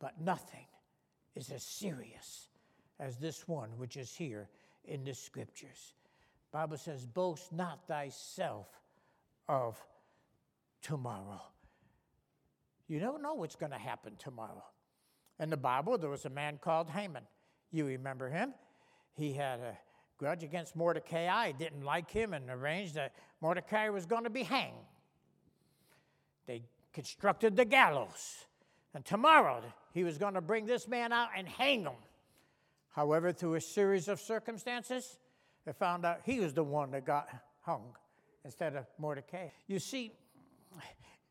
but nothing is as serious as this one which is here in the scriptures. Bible says, boast not thyself of tomorrow. You don't know what's going to happen tomorrow. In the Bible, there was a man called Haman. You remember him? He had a grudge against Mordecai, didn't like him, and arranged that Mordecai was going to be hanged. They constructed the gallows. And tomorrow, he was going to bring this man out and hang him. However, through a series of circumstances, they found out he was the one that got hung instead of Mordecai. You see,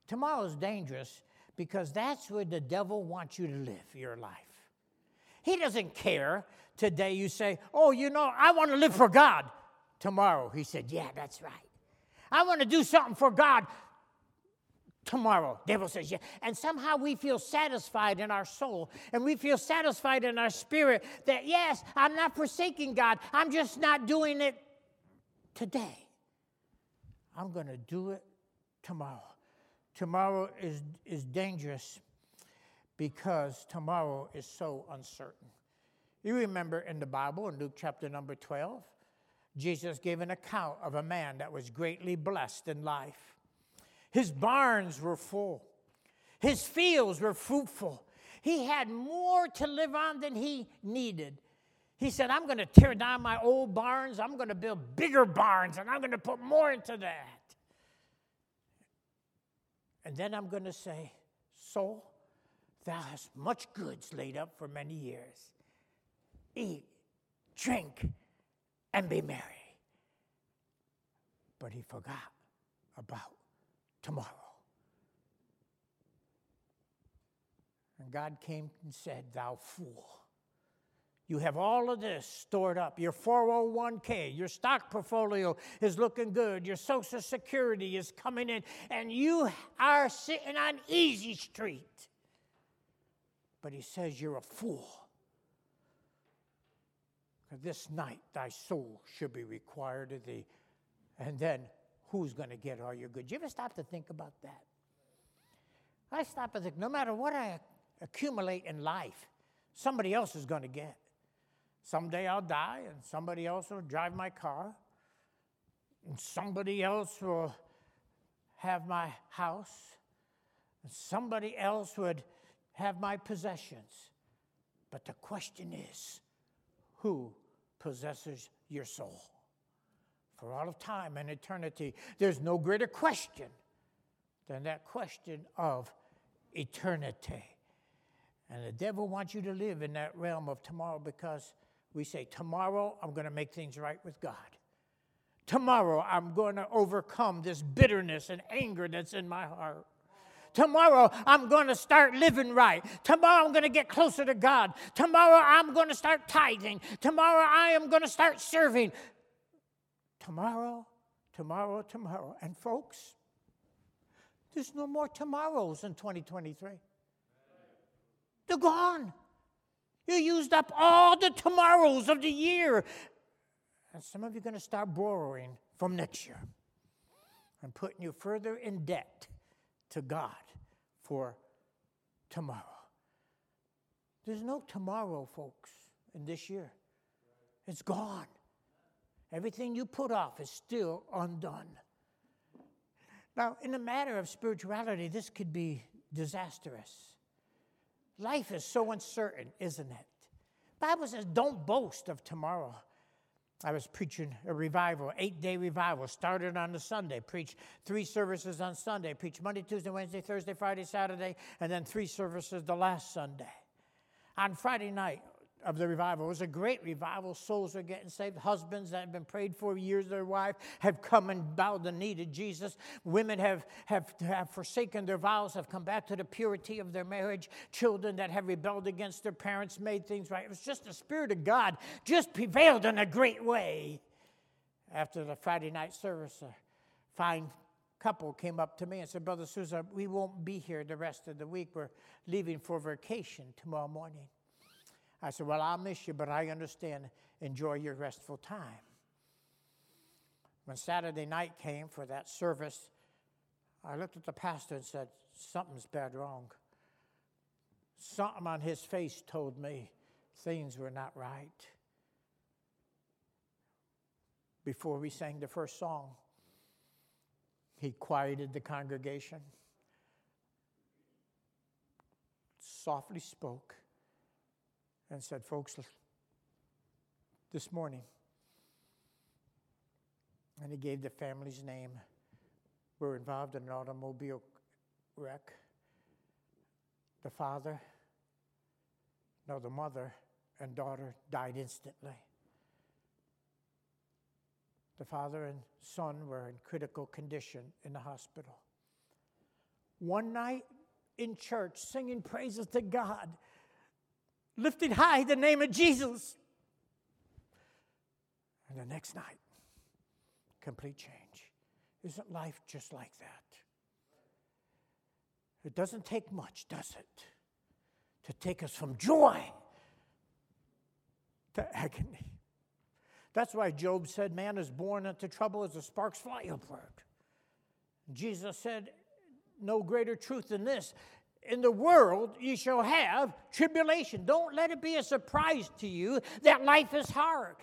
tomorrow is dangerous because that's where the devil wants you to live your life. He doesn't care. Today you say, Oh, you know, I want to live for God. Tomorrow he said, Yeah, that's right. I want to do something for God tomorrow. Devil says, yeah. And somehow we feel satisfied in our soul and we feel satisfied in our spirit that, yes, I'm not forsaking God. I'm just not doing it today. I'm going to do it tomorrow. Tomorrow is, is dangerous because tomorrow is so uncertain. You remember in the Bible, in Luke chapter number 12, Jesus gave an account of a man that was greatly blessed in life. His barns were full, his fields were fruitful. He had more to live on than he needed. He said, I'm going to tear down my old barns, I'm going to build bigger barns, and I'm going to put more into that. And then I'm going to say, Soul, thou hast much goods laid up for many years. Eat, drink, and be merry. But he forgot about tomorrow. And God came and said, Thou fool. You have all of this stored up. Your 401k, your stock portfolio is looking good. Your Social Security is coming in, and you are sitting on easy street. But he says, You're a fool. This night thy soul should be required of thee. And then who's going to get all your goods? You ever stop to think about that? I stop and think no matter what I accumulate in life, somebody else is going to get. Someday I'll die, and somebody else will drive my car, and somebody else will have my house, and somebody else would have my possessions. But the question is who possesses your soul? For all of time and eternity, there's no greater question than that question of eternity. And the devil wants you to live in that realm of tomorrow because we say, Tomorrow I'm going to make things right with God. Tomorrow I'm going to overcome this bitterness and anger that's in my heart. Tomorrow I'm going to start living right. Tomorrow I'm going to get closer to God. Tomorrow I'm going to start tithing. Tomorrow I am going to start serving. Tomorrow, tomorrow, tomorrow. And folks, there's no more tomorrows in 2023. They're gone. You used up all the tomorrows of the year. And some of you are going to start borrowing from next year and putting you further in debt to God for tomorrow. There's no tomorrow, folks, in this year. It's gone. Everything you put off is still undone. Now, in the matter of spirituality, this could be disastrous. Life is so uncertain, isn't it? Bible says, don't boast of tomorrow. I was preaching a revival, eight day revival, started on the Sunday, preached three services on Sunday, preached Monday, Tuesday, Wednesday, Thursday, Friday, Saturday, and then three services the last Sunday. On Friday night, of the revival. It was a great revival. Souls are getting saved. Husbands that have been prayed for years, their wife, have come and bowed the knee to Jesus. Women have, have, have forsaken their vows, have come back to the purity of their marriage. Children that have rebelled against their parents made things right. It was just the Spirit of God just prevailed in a great way. After the Friday night service, a fine couple came up to me and said, Brother Souza, we won't be here the rest of the week. We're leaving for vacation tomorrow morning. I said, Well, I'll miss you, but I understand. Enjoy your restful time. When Saturday night came for that service, I looked at the pastor and said, Something's bad wrong. something on his face told me things were not right. Before we sang the first song, he quieted the congregation, softly spoke, and said, Folks, this morning, and he gave the family's name. We're involved in an automobile wreck. The father, no, the mother and daughter died instantly. The father and son were in critical condition in the hospital. One night in church, singing praises to God, lifted high the name of Jesus. And the next night, complete change. Isn't life just like that? It doesn't take much, does it, to take us from joy to agony. That's why Job said, Man is born into trouble as the sparks fly upward. Jesus said, No greater truth than this. In the world you shall have tribulation. Don't let it be a surprise to you that life is hard.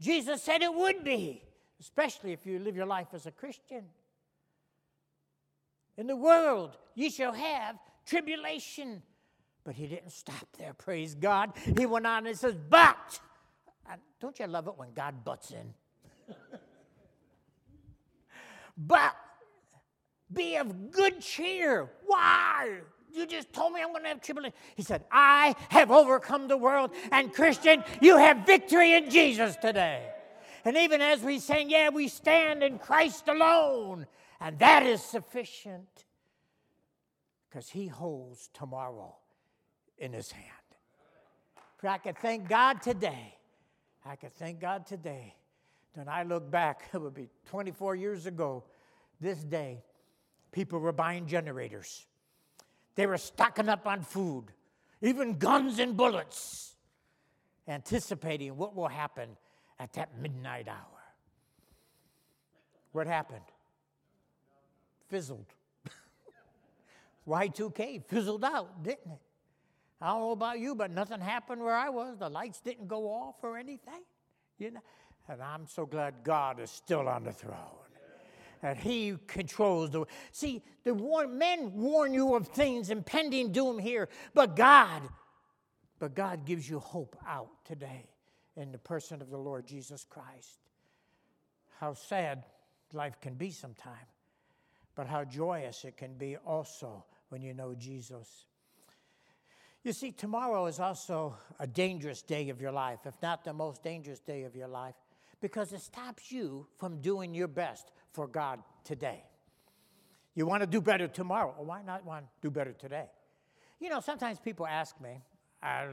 Jesus said it would be, especially if you live your life as a Christian. In the world you shall have tribulation. But he didn't stop there, praise God. He went on and says, But, don't you love it when God butts in? but be of good cheer. Why? You just told me I'm going to have tribulation. He said, I have overcome the world. And Christian, you have victory in Jesus today. And even as we sing, yeah, we stand in Christ alone. And that is sufficient because he holds tomorrow in his hand. For I can thank God today. I can thank God today. When I look back, it would be 24 years ago, this day, people were buying generators. They were stocking up on food, even guns and bullets, anticipating what will happen at that midnight hour. What happened? Fizzled. Y2K fizzled out, didn't it? I don't know about you, but nothing happened where I was. The lights didn't go off or anything, you know. And I'm so glad God is still on the throne. And he controls the see the men warn you of things impending doom here but god but god gives you hope out today in the person of the lord jesus christ. How sad life can be sometimes, but how joyous it can be also when you know jesus. You see, tomorrow is also a dangerous day of your life, if not the most dangerous day of your life, because it stops you from doing your best for God today. You want to do better tomorrow. Well, why not want to do better today? You know, sometimes people ask me, I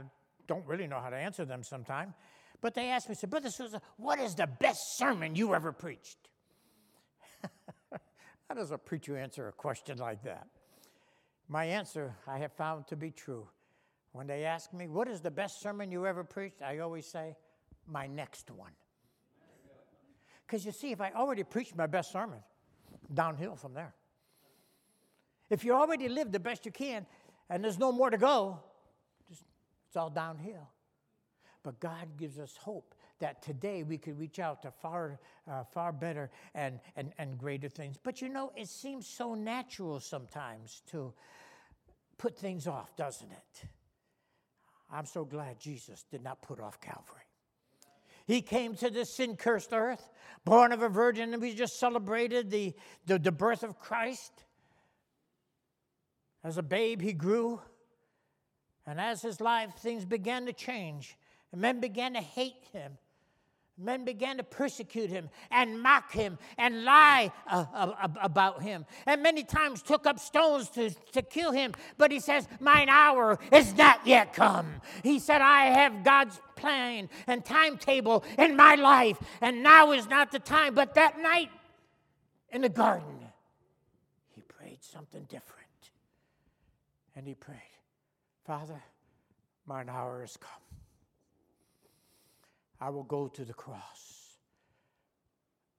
don't really know how to answer them sometimes, but they ask me, say, Brother Souza, what is the best sermon you ever preached? how does a preacher answer a question like that? My answer I have found to be true when they ask me, What is the best sermon you ever preached? I always say, My next one. Because you see, if I already preached my best sermon, downhill from there. If you already lived the best you can and there's no more to go, just, it's all downhill. But God gives us hope that today we could reach out to far, uh, far better and, and, and greater things. But you know, it seems so natural sometimes to put things off, doesn't it? I'm so glad Jesus did not put off Calvary. He came to this sin cursed earth, born of a virgin, and we just celebrated the, the, the birth of Christ. As a babe, he grew. And as his life, things began to change. And men began to hate him. Men began to persecute him and mock him and lie uh, uh, about him. And many times took up stones to, to kill him. But he says, Mine hour is not yet come. He said, I have God's plan and timetable in my life. And now is not the time. But that night in the garden, he prayed something different. And he prayed, Father, mine hour has come. I will go to the cross.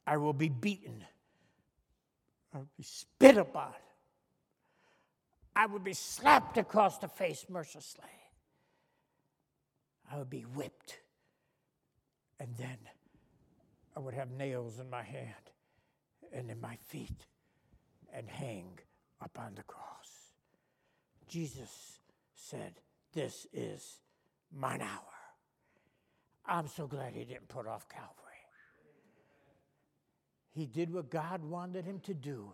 I will be beaten. I will be spit upon. I would be slapped across the face mercilessly. I would be whipped. And then I would have nails in my hand and in my feet and hang upon the cross. Jesus said, This is mine hour. I'm so glad he didn't put off Calvary. He did what God wanted him to do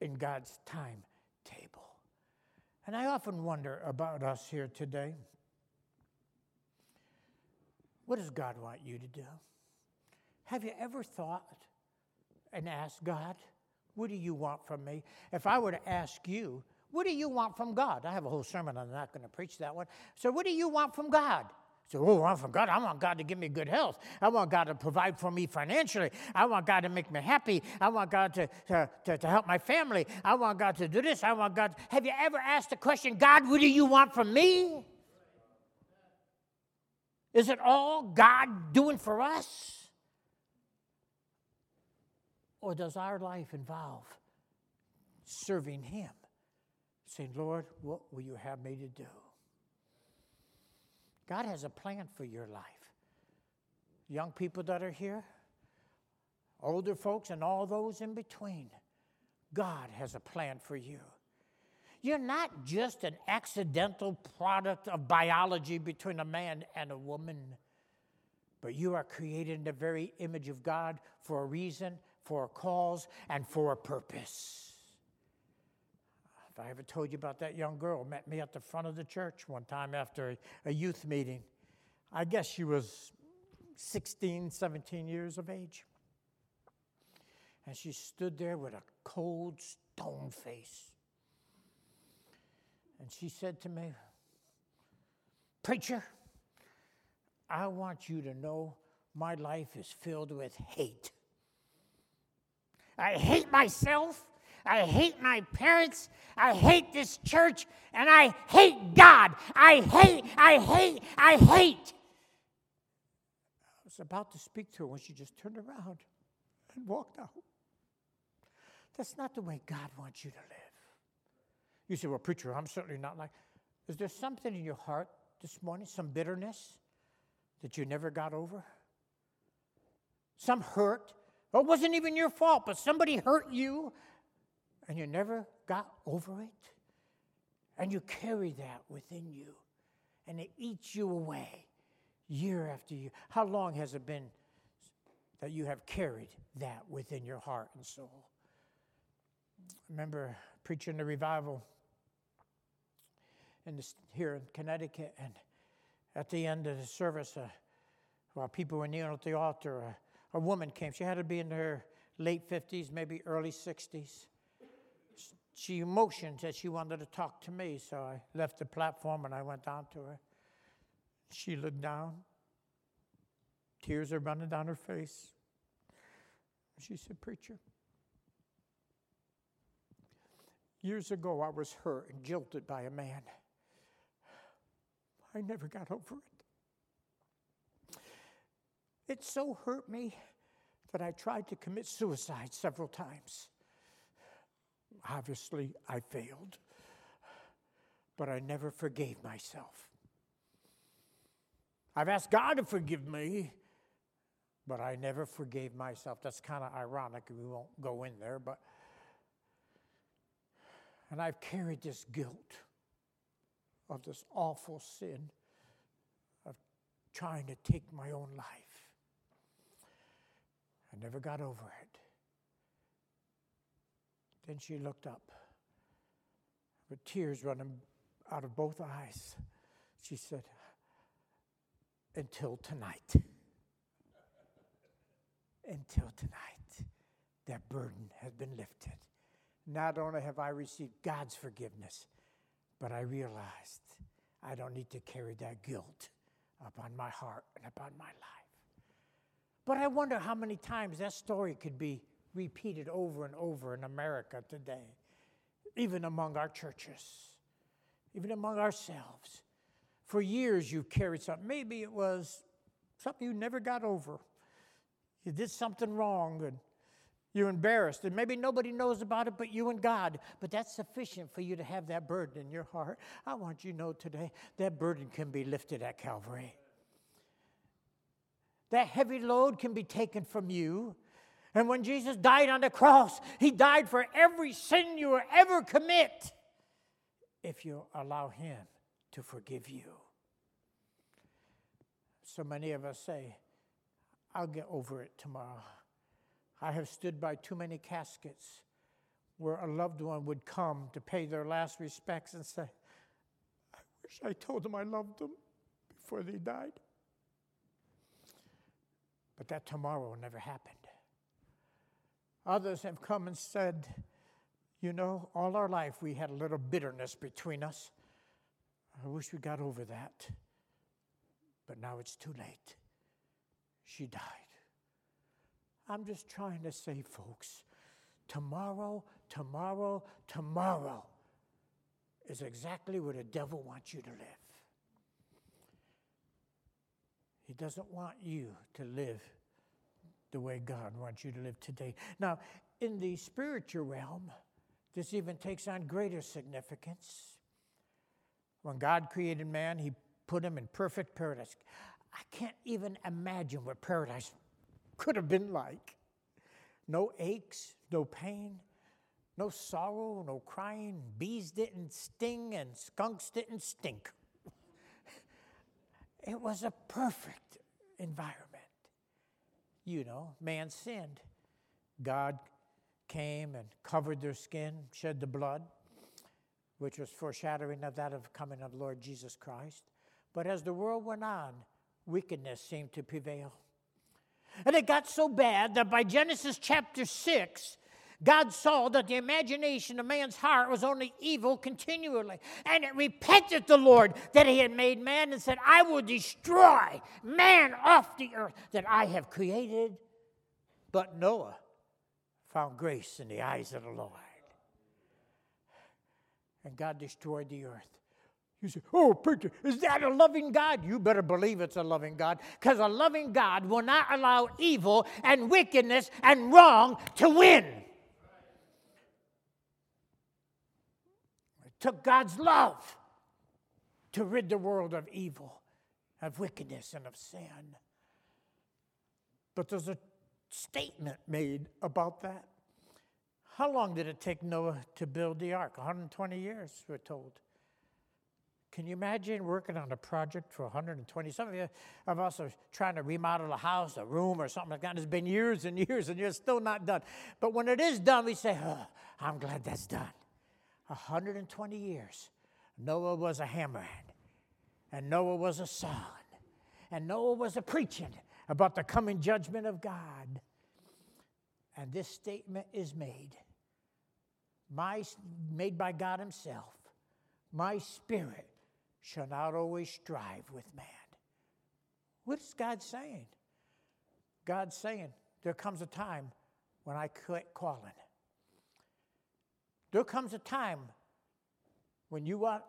in God's timetable. And I often wonder about us here today. What does God want you to do? Have you ever thought and asked God, What do you want from me? If I were to ask you, What do you want from God? I have a whole sermon, I'm not going to preach that one. So, what do you want from God? So, oh, I want from God. I want God to give me good health. I want God to provide for me financially. I want God to make me happy. I want God to, to, to, to help my family. I want God to do this. I want God. Have you ever asked the question, God, what do you want from me? Is it all God doing for us? Or does our life involve serving Him? Saying, Lord, what will you have me to do? God has a plan for your life. Young people that are here, older folks, and all those in between, God has a plan for you. You're not just an accidental product of biology between a man and a woman, but you are created in the very image of God for a reason, for a cause, and for a purpose. If I ever told you about that young girl met me at the front of the church one time after a youth meeting. I guess she was 16, 17 years of age. And she stood there with a cold stone face. And she said to me, Preacher, I want you to know my life is filled with hate. I hate myself. I hate my parents. I hate this church. And I hate God. I hate, I hate, I hate. I was about to speak to her when she just turned around and walked out. That's not the way God wants you to live. You say, Well, preacher, I'm certainly not like. Is there something in your heart this morning, some bitterness that you never got over? Some hurt? Well, it wasn't even your fault, but somebody hurt you and you never got over it? And you carry that within you and it eats you away year after year. How long has it been that you have carried that within your heart and soul? I remember preaching the revival in this, here in Connecticut. And at the end of the service, uh, while people were kneeling at the altar, uh, a woman came. She had to be in her late 50s, maybe early 60s. She motioned that she wanted to talk to me, so I left the platform and I went down to her. She looked down. Tears are running down her face. She said, Preacher, years ago I was hurt and jilted by a man. I never got over it. It so hurt me that I tried to commit suicide several times. Obviously, I failed, but I never forgave myself. I've asked God to forgive me, but I never forgave myself. That's kind of ironic, we won't go in there, but. And I've carried this guilt of this awful sin of trying to take my own life. I never got over it. Then she looked up with tears running out of both eyes. She said, Until tonight. Until tonight, that burden has been lifted. Not only have I received God's forgiveness, but I realized I don't need to carry that guilt upon my heart and upon my life. But I wonder how many times that story could be repeated over and over in America today, even among our churches, even among ourselves. For years, you've carried something. Maybe it was something you never got over. You did something wrong, and You're embarrassed, and maybe nobody knows about it but you and God. But that's sufficient for you to have that burden in your heart. I want you to know today that burden can be lifted at Calvary. That heavy load can be taken from you. And when Jesus died on the cross, he died for every sin you will ever commit if you allow him to forgive you. So many of us say, I'll get over it tomorrow. I have stood by too many caskets where a loved one would come to pay their last respects and say, I wish I told them I loved them before they died. But that tomorrow never happened. Others have come and said, You know, all our life we had a little bitterness between us. I wish we got over that. But now it's too late. She died. I'm just trying to say, folks, tomorrow, tomorrow, tomorrow is exactly where the devil wants you to live. He doesn't want you to live the way God wants you to live today. Now, in the spiritual realm, this even takes on greater significance. When God created man, he put him in perfect paradise. I can't even imagine what paradise could have been like. No aches, no pain, no sorrow, no crying. Bees didn't sting and skunks didn't stink. it was a perfect environment. You know, man sinned. God came and covered their skin, shed the blood, which was foreshadowing of that of coming of Lord Jesus Christ. But as the world went on, wickedness seemed to prevail. And it got so bad that by Genesis chapter 6, God saw that the imagination of man's heart was only evil continually. And it repented the Lord that he had made man and said, I will destroy man off the earth that I have created. But Noah found grace in the eyes of the Lord. And God destroyed the earth. You say, oh, preacher, is that a loving God? You better believe it's a loving God, because a loving God will not allow evil and wickedness and wrong to win. It took God's love to rid the world of evil, of wickedness, and of sin. But there's a statement made about that. How long did it take Noah to build the ark? 120 years, we're told. Can you imagine working on a project for 120? Some of you of us trying to remodel a house, a room, or something like that. It's been years and years, and you're still not done. But when it is done, we say, oh, I'm glad that's done. 120 years. Noah was a hammerhead, and Noah was a son, and Noah was a preaching about the coming judgment of God. And this statement is made, my, made by God Himself. My spirit shall not always strive with man. What is God saying? God's saying, there comes a time when I quit calling. There comes a time when you want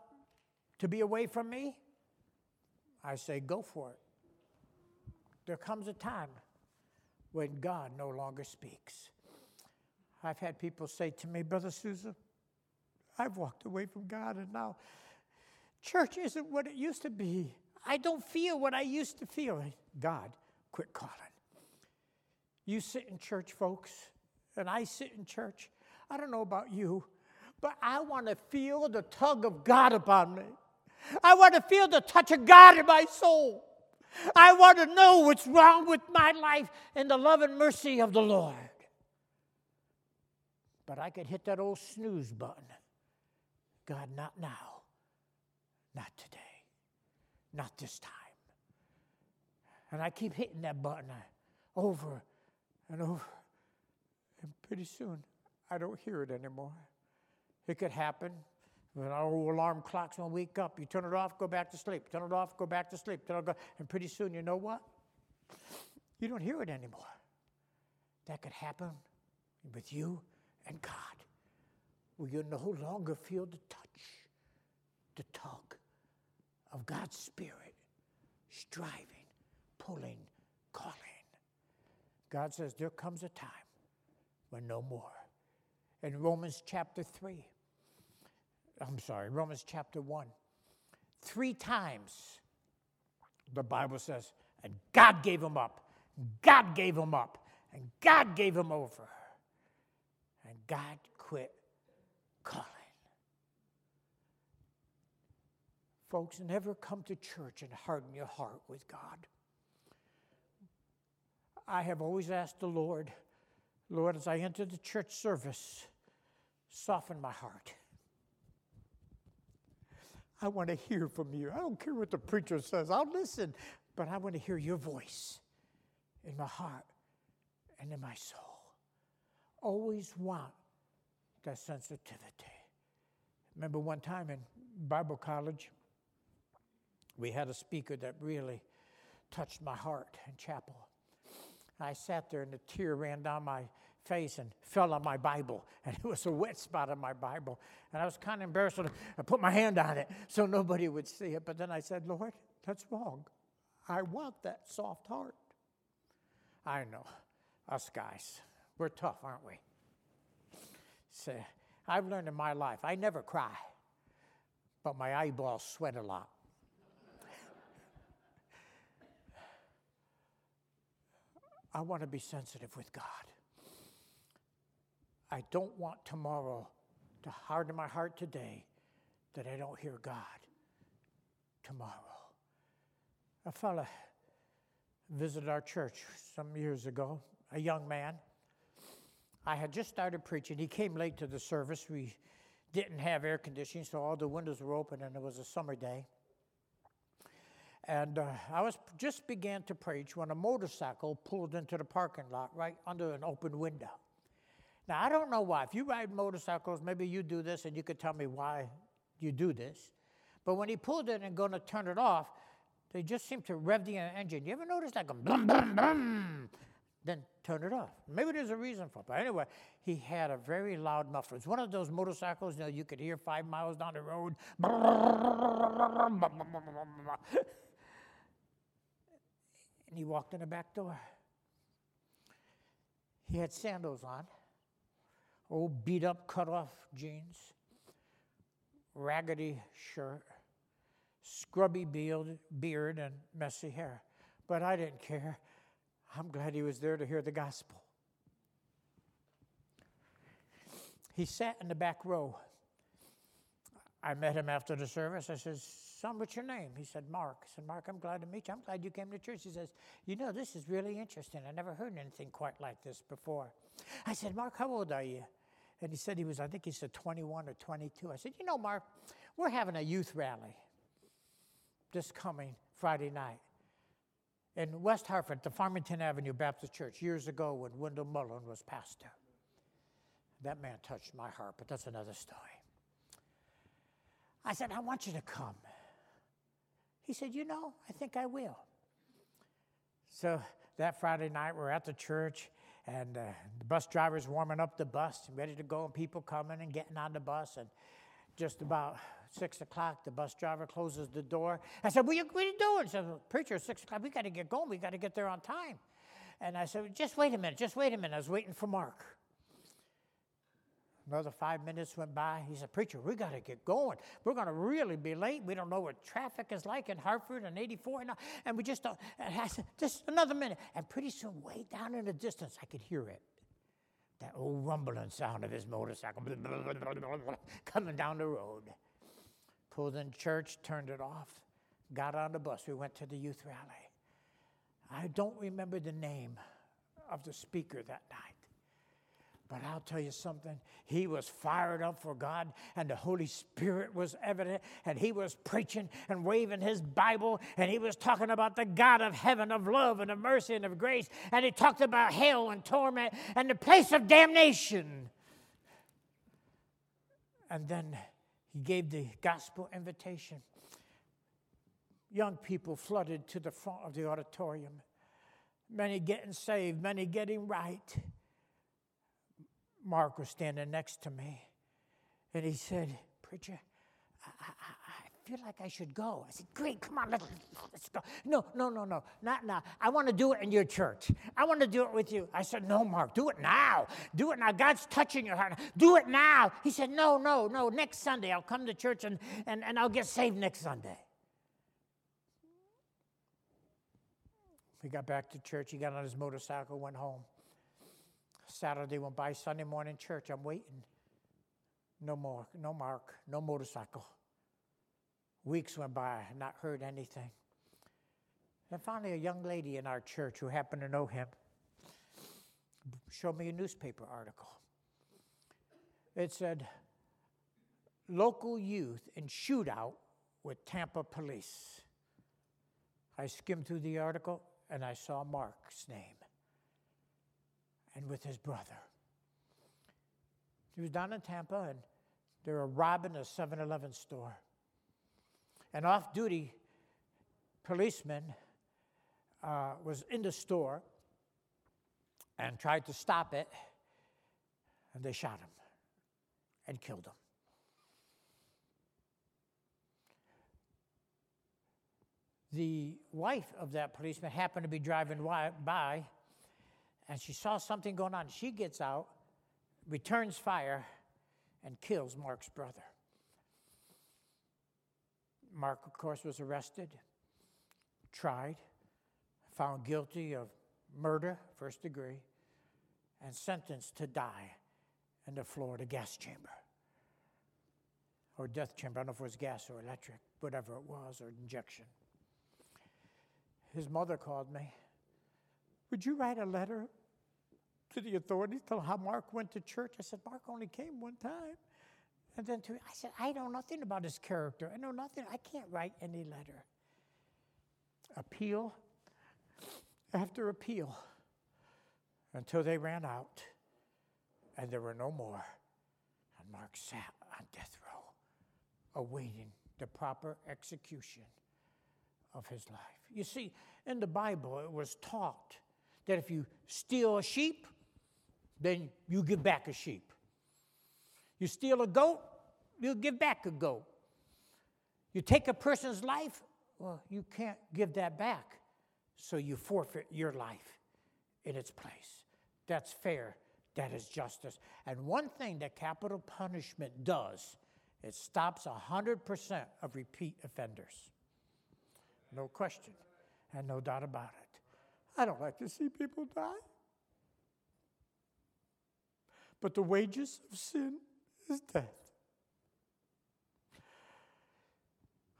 to be away from me. I say, go for it. There comes a time when God no longer speaks. I've had people say to me, Brother Souza, I've walked away from God and now Church isn't what it used to be. I don't feel what I used to feel. God, quit calling. You sit in church, folks, and I sit in church. I don't know about you, but I want to feel the tug of God upon me. I want to feel the touch of God in my soul. I want to know what's wrong with my life and the love and mercy of the Lord. But I could hit that old snooze button. God, not now. Not today. Not this time. And I keep hitting that button uh, over and over. And pretty soon, I don't hear it anymore. It could happen when our alarm clocks will wake up. You turn it off, go back to sleep. Turn it off, go back to sleep. Turn it off, and pretty soon, you know what? You don't hear it anymore. That could happen with you and God, where you no longer feel the touch, the tug, of God's Spirit, striving, pulling, calling. God says, There comes a time were no more. In Romans chapter 3, I'm sorry, Romans chapter 1, three times the Bible says, and God gave him up, God gave him up, and God gave him over. And God quit calling. Folks, never come to church and harden your heart with God. I have always asked the Lord, Lord, as I enter the church service, soften my heart. I want to hear from you. I don't care what the preacher says, I'll listen, but I want to hear your voice in my heart and in my soul. Always want that sensitivity. Remember one time in Bible college, we had a speaker that really touched my heart in chapel. I sat there and a tear ran down my face and fell on my Bible. And it was a wet spot on my Bible. And I was kind of embarrassed. I put my hand on it so nobody would see it. But then I said, Lord, that's wrong. I want that soft heart. I know. Us guys, we're tough, aren't we? So I've learned in my life, I never cry, but my eyeballs sweat a lot. I want to be sensitive with God. I don't want tomorrow to harden my heart today that I don't hear God tomorrow. A fella visited our church some years ago, a young man. I had just started preaching. He came late to the service. We didn't have air conditioning, so all the windows were open, and it was a summer day. And uh, I was just began to preach when a motorcycle pulled into the parking lot right under an open window. Now I don't know why. If you ride motorcycles, maybe you do this, and you could tell me why you do this. But when he pulled in and going to turn it off, they just seemed to rev the engine. You ever notice like a boom, boom, boom? Then turn it off. Maybe there's a reason for it. But anyway, he had a very loud muffler. It's one of those motorcycles you know you could hear five miles down the road. And he walked in the back door. He had sandals on, old beat up, cut off jeans, raggedy shirt, scrubby beard, beard, and messy hair. But I didn't care. I'm glad he was there to hear the gospel. He sat in the back row. I met him after the service. I said, Son, what's your name? He said, Mark. I said, Mark, I'm glad to meet you. I'm glad you came to church. He says, You know, this is really interesting. I never heard anything quite like this before. I said, Mark, how old are you? And he said he was, I think he said 21 or 22. I said, You know, Mark, we're having a youth rally this coming Friday night in West Hartford, the Farmington Avenue Baptist Church, years ago when Wendell Mullen was pastor. That man touched my heart, but that's another story. I said, I want you to come. He said, You know, I think I will. So that Friday night, we're at the church, and uh, the bus driver's warming up the bus, ready to go, and people coming and getting on the bus. And just about six o'clock, the bus driver closes the door. I said, What are you, what are you doing? Said, Preacher, six o'clock, we got to get going. We got to get there on time. And I said, Just wait a minute, just wait a minute. I was waiting for Mark. Another five minutes went by. He said, Preacher, we got to get going. We're going to really be late. We don't know what traffic is like in Hartford and 84. And, and we just don't. And I said, Just another minute. And pretty soon, way down in the distance, I could hear it. That old rumbling sound of his motorcycle coming down the road. Pulled in church, turned it off, got on the bus. We went to the youth rally. I don't remember the name of the speaker that night. But I'll tell you something, he was fired up for God, and the Holy Spirit was evident, and he was preaching and waving his Bible, and he was talking about the God of heaven, of love, and of mercy, and of grace, and he talked about hell and torment and the place of damnation. And then he gave the gospel invitation. Young people flooded to the front of the auditorium, many getting saved, many getting right. Mark was standing next to me, and he said, Preacher, I, I, I feel like I should go. I said, Great, come on, let's, let's go. No, no, no, no, not now. I want to do it in your church. I want to do it with you. I said, No, Mark, do it now. Do it now. God's touching your heart. Do it now. He said, No, no, no. Next Sunday, I'll come to church and, and, and I'll get saved next Sunday. We got back to church. He got on his motorcycle, went home. Saturday went by, Sunday morning church. I'm waiting. No more, no Mark, no motorcycle. Weeks went by, not heard anything. And finally, a young lady in our church who happened to know him showed me a newspaper article. It said, Local youth in shootout with Tampa police. I skimmed through the article and I saw Mark's name and with his brother. He was down in Tampa and they were robbing a 7 Eleven store. An off duty policeman uh, was in the store and tried to stop it, and they shot him and killed him. The wife of that policeman happened to be driving by, and she saw something going on. She gets out, returns fire, and kills Mark's brother. Mark, of course, was arrested, tried, found guilty of murder, first degree, and sentenced to die in the Florida gas chamber or death chamber. I don't know if it was gas or electric, whatever it was, or injection. His mother called me. Would you write a letter to the authorities, tell how Mark went to church? I said, Mark only came one time. And then to, me, I said, I know nothing about his character. I know nothing. I can't write any letter. Appeal after appeal until they ran out and there were no more. And Mark sat on death row, awaiting the proper execution of his life. You see, in the Bible, it was taught that if you steal a sheep, then you give back a sheep. You steal a goat, you give back a goat. You take a person's life, well, you can't give that back, so you forfeit your life in its place. That's fair. That is justice. And one thing that capital punishment does, it stops 100% of repeat offenders. No question, and no doubt about it. I don't like to see people die. But the wages of sin is death.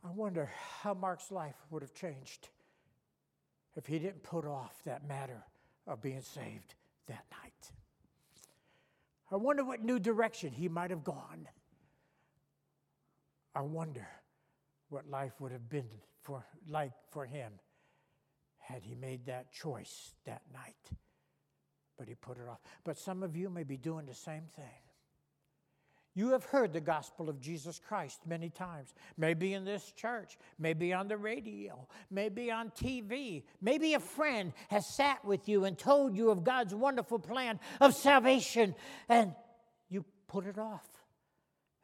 I wonder how Mark's life would have changed if he didn't put off that matter of being saved that night. I wonder what new direction he might have gone. I wonder what life would have been for, like for him had he made that choice that night. But he put it off. But some of you may be doing the same thing. You have heard the gospel of Jesus Christ many times, maybe in this church, maybe on the radio, maybe on TV. Maybe a friend has sat with you and told you of God's wonderful plan of salvation, and you put it off,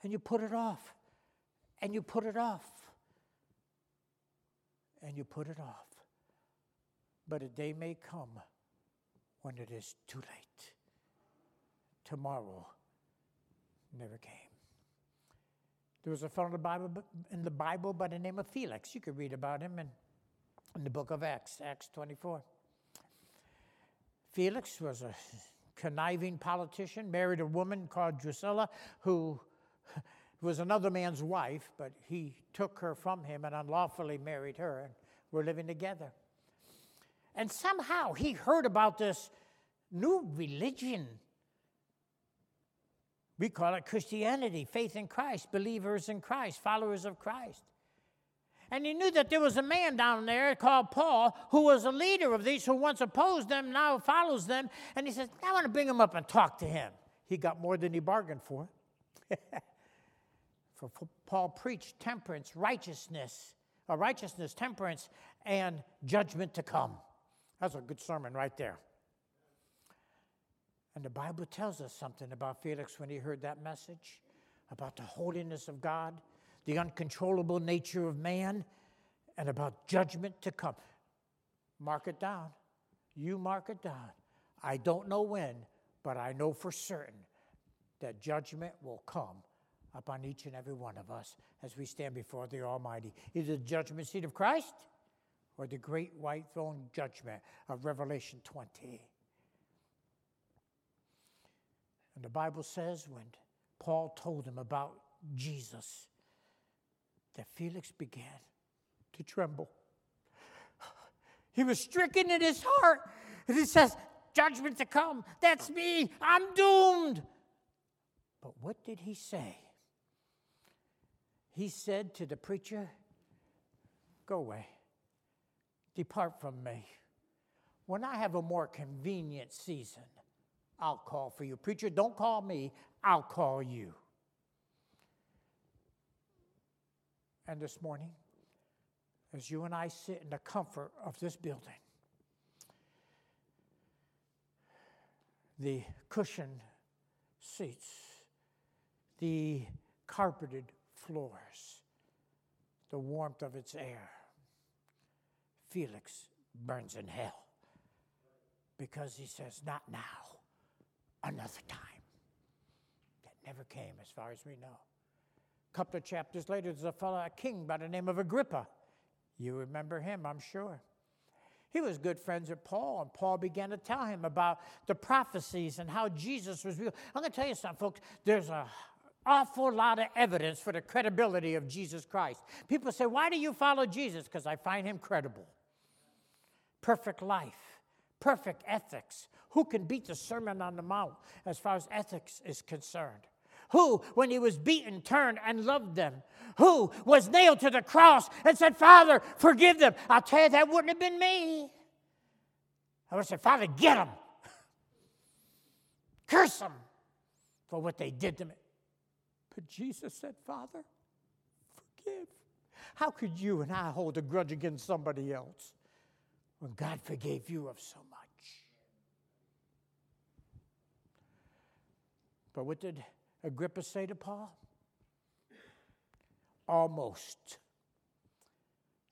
and you put it off, and you put it off, and you put it off. But a day may come when it is too late. Tomorrow never came. There was a fellow in the Bible, in the Bible by the name of Felix. You could read about him in, in the book of Acts, Acts 24. Felix was a conniving politician, married a woman called Drusilla, who was another man's wife, but he took her from him and unlawfully married her, and were living together. And somehow he heard about this new religion we call it Christianity, faith in Christ, believers in Christ, followers of Christ. And he knew that there was a man down there called Paul who was a leader of these who once opposed them, now follows them. And he says, I want to bring him up and talk to him. He got more than he bargained for. for, Paul preached temperance, righteousness, or righteousness, temperance, and judgment to come. That's a good sermon right there. And the Bible tells us something about Felix when he heard that message about the holiness of God, the uncontrollable nature of man and about judgment to come. Mark it down. You mark it down. I don't know when, but I know for certain that judgment will come upon each and every one of us as we stand before the Almighty. Either the judgment seat of Christ or the great white throne judgment of Revelation 20. And the Bible says when Paul told him about Jesus, that Felix began to tremble. He was stricken in his heart. And he says, Judgment to come. That's me. I'm doomed. But what did he say? He said to the preacher, Go away. Depart from me. When I have a more convenient season, I'll call for you. Preacher, don't call me, I'll call you. And this morning, as you and I sit in the comfort of this building, the cushioned seats, the carpeted floors, the warmth of its air, Felix burns in hell because he says, Not now, another time. That never came, as far as we know. A couple of chapters later, there's a fellow, a king by the name of Agrippa. You remember him, I'm sure. He was good friends with Paul, and Paul began to tell him about the prophecies and how Jesus was real. I'm going to tell you something, folks. There's a awful lot of evidence for the credibility of Jesus Christ. People say, Why do you follow Jesus? Because I find him credible. Perfect life, perfect ethics. Who can beat the Sermon on the Mount as far as ethics is concerned? Who, when he was beaten, turned and loved them? Who was nailed to the cross and said, Father, forgive them? I'll tell you, that wouldn't have been me. I would have said, Father, get them. Curse them for what they did to me. But Jesus said, Father, forgive. How could you and I hold a grudge against somebody else when God forgave you of so much? But what did Agrippa say to Paul? Almost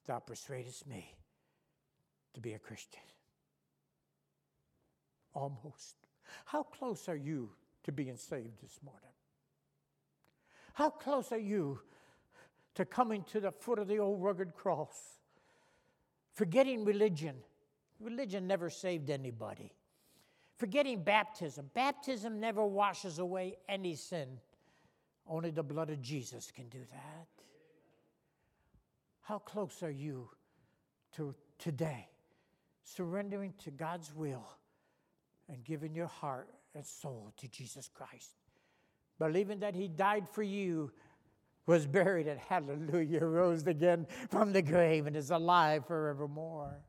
thou persuadest me to be a Christian. Almost. How close are you to being saved this morning? How close are you to coming to the foot of the old rugged cross? Forgetting religion. Religion never saved anybody. Forgetting baptism. Baptism never washes away any sin. Only the blood of Jesus can do that. How close are you to today surrendering to God's will and giving your heart and soul to Jesus Christ? Believing that He died for you, was buried, and hallelujah, rose again from the grave and is alive forevermore.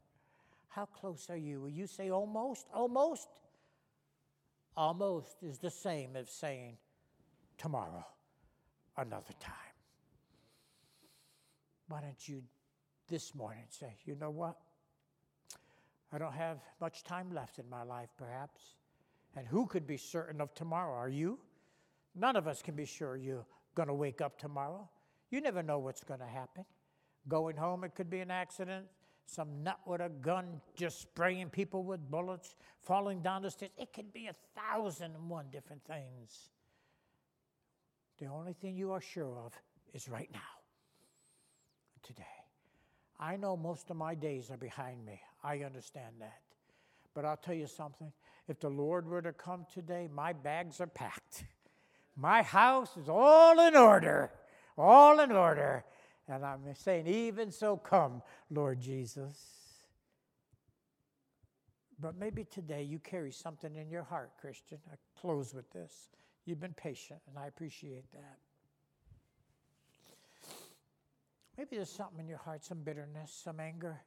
How close are you? Will you say almost? Almost? almost is the same as saying tomorrow, another time. Why don't you this morning say, you know what? I don't have much time left in my life, perhaps. And who could be certain of tomorrow? Are you? None of us can be sure you're going to wake up tomorrow. You never know what's going to happen. Going home, it could be an accident some nut with a gun just spraying people with bullets, falling down the stairs. It could be a thousand and one different things. The only thing you are sure of is right now, today. I know most of my days are behind me. I understand that. But I'll tell you something. If the Lord were to come today, my bags are packed. My house is all in order, all in order. And I'm saying, even so, come, Lord Jesus. But maybe today you carry something in your heart, Christian. I close with this. You've been patient, and I appreciate that. Maybe there's something in your heart, some bitterness, some anger,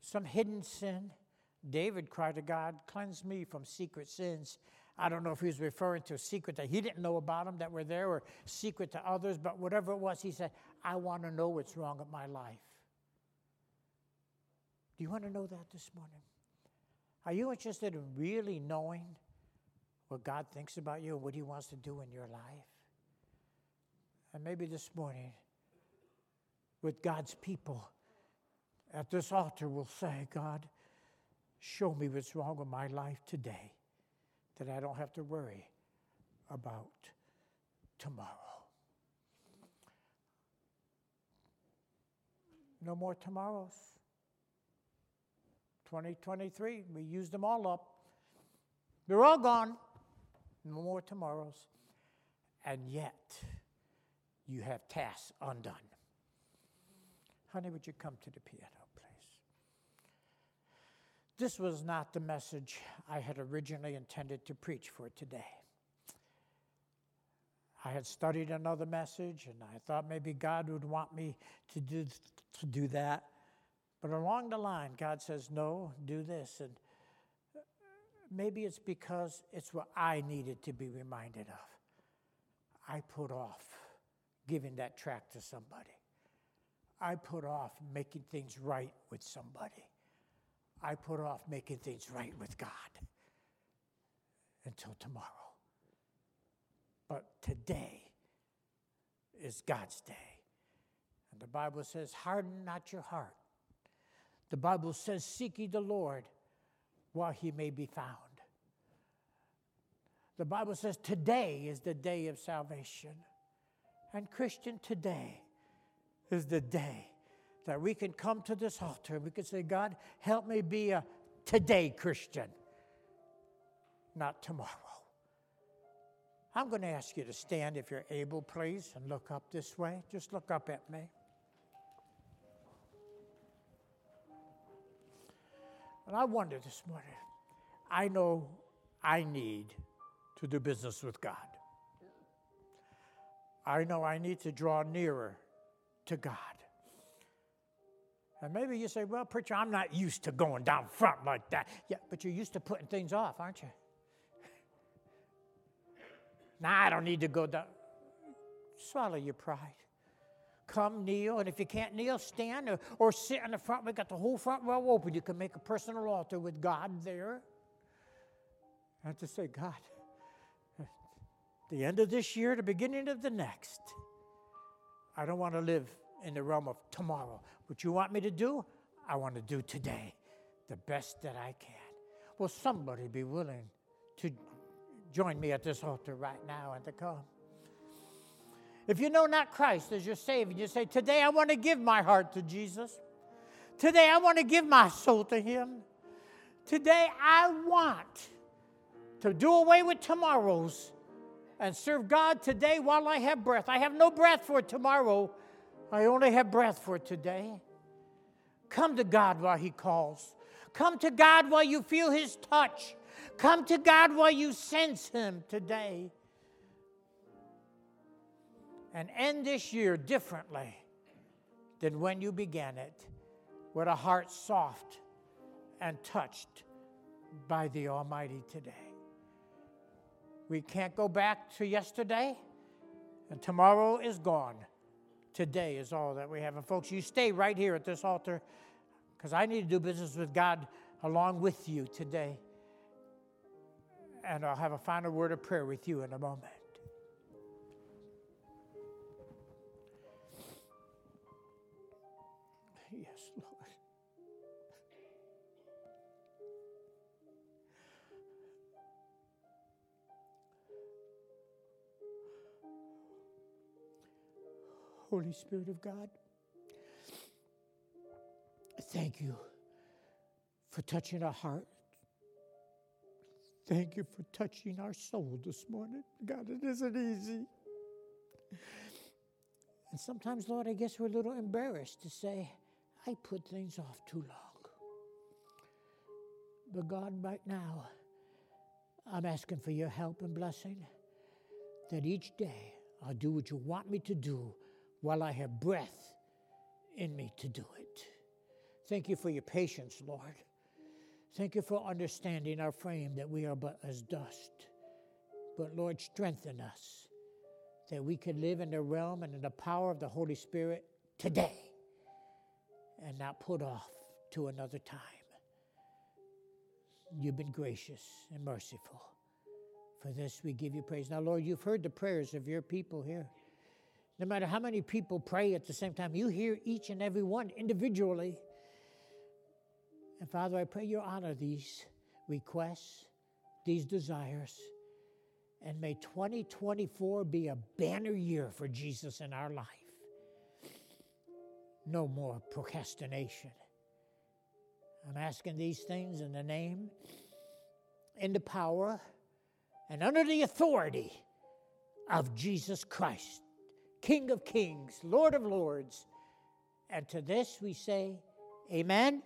some hidden sin. David cried to God, Cleanse me from secret sins. I don't know if he was referring to a secret that he didn't know about them that were there or secret to others, but whatever it was, he said, I want to know what's wrong with my life. Do you want to know that this morning? Are you interested in really knowing what God thinks about you and what He wants to do in your life? And maybe this morning with God's people at this altar will say, God, show me what's wrong with my life today that I don't have to worry about tomorrow. No more tomorrows. 2023, we used them all up. They're all gone. No more tomorrows. And yet, you have tasks undone. Honey, would you come to the piano, please? This was not the message I had originally intended to preach for today. I had studied another message and I thought maybe God would want me to do, to do that. But along the line, God says, no, do this. And uh, maybe it's because it's what I needed to be reminded of. I put off giving that track to somebody. I put off making things right with somebody. I put off making things right with God until tomorrow. But today is God's day. And the Bible says, Harden not your heart. The Bible says, Seek ye the Lord while he may be found. The Bible says, Today is the day of salvation. And, Christian, today is the day that we can come to this altar and we can say, God, help me be a today Christian, not tomorrow. I'm going to ask you to stand if you're able, please, and look up this way. Just look up at me. And I wonder this morning, I know I need to do business with God. I know I need to draw nearer to God. And maybe you say, well, preacher, I'm not used to going down front like that. Yeah, but you're used to putting things off, aren't you? nah, I don't need to go down. Swallow your pride. Come kneel, and if you can't kneel, stand or, or sit in the front. We got the whole front row open. You can make a personal altar with God there. And to say, God, the end of this year, the beginning of the next. I don't want to live in the realm of tomorrow. What you want me to do, I want to do today the best that I can. Will somebody be willing to join me at this altar right now and to come? If you know not Christ as your Savior, you say, Today I want to give my heart to Jesus. Today I want to give my soul to Him. Today I want to do away with tomorrows and serve God today while I have breath. I have no breath for tomorrow, I only have breath for today. Come to God while He calls. Come to God while you feel His touch. Come to God while you sense Him today. And end this year differently than when you began it, with a heart soft and touched by the Almighty today. We can't go back to yesterday, and tomorrow is gone. Today is all that we have. And folks, you stay right here at this altar because I need to do business with God along with you today. And I'll have a final word of prayer with you in a moment. Holy Spirit of God, thank you for touching our heart. Thank you for touching our soul this morning. God, it isn't easy. And sometimes, Lord, I guess we're a little embarrassed to say, I put things off too long. But God, right now, I'm asking for your help and blessing that each day I'll do what you want me to do while I have breath in me to do it. Thank you for your patience, Lord. Thank you for understanding our frame that we are but as dust. But Lord, strengthen us that we can live in the realm and in the power of the Holy Spirit today and not put off to another time. You've been gracious and merciful. For this we give you praise. Now, Lord, you've heard the prayers of your people here. No matter how many people pray at the same time, you hear each and every one individually. And Father, I pray you honor these requests, these desires, and may 2024 be a banner year for Jesus in our life. No more procrastination. I'm asking these things in the name, in the power, and under the authority of Jesus Christ, King of kings, Lord of lords. And to this we say, Amen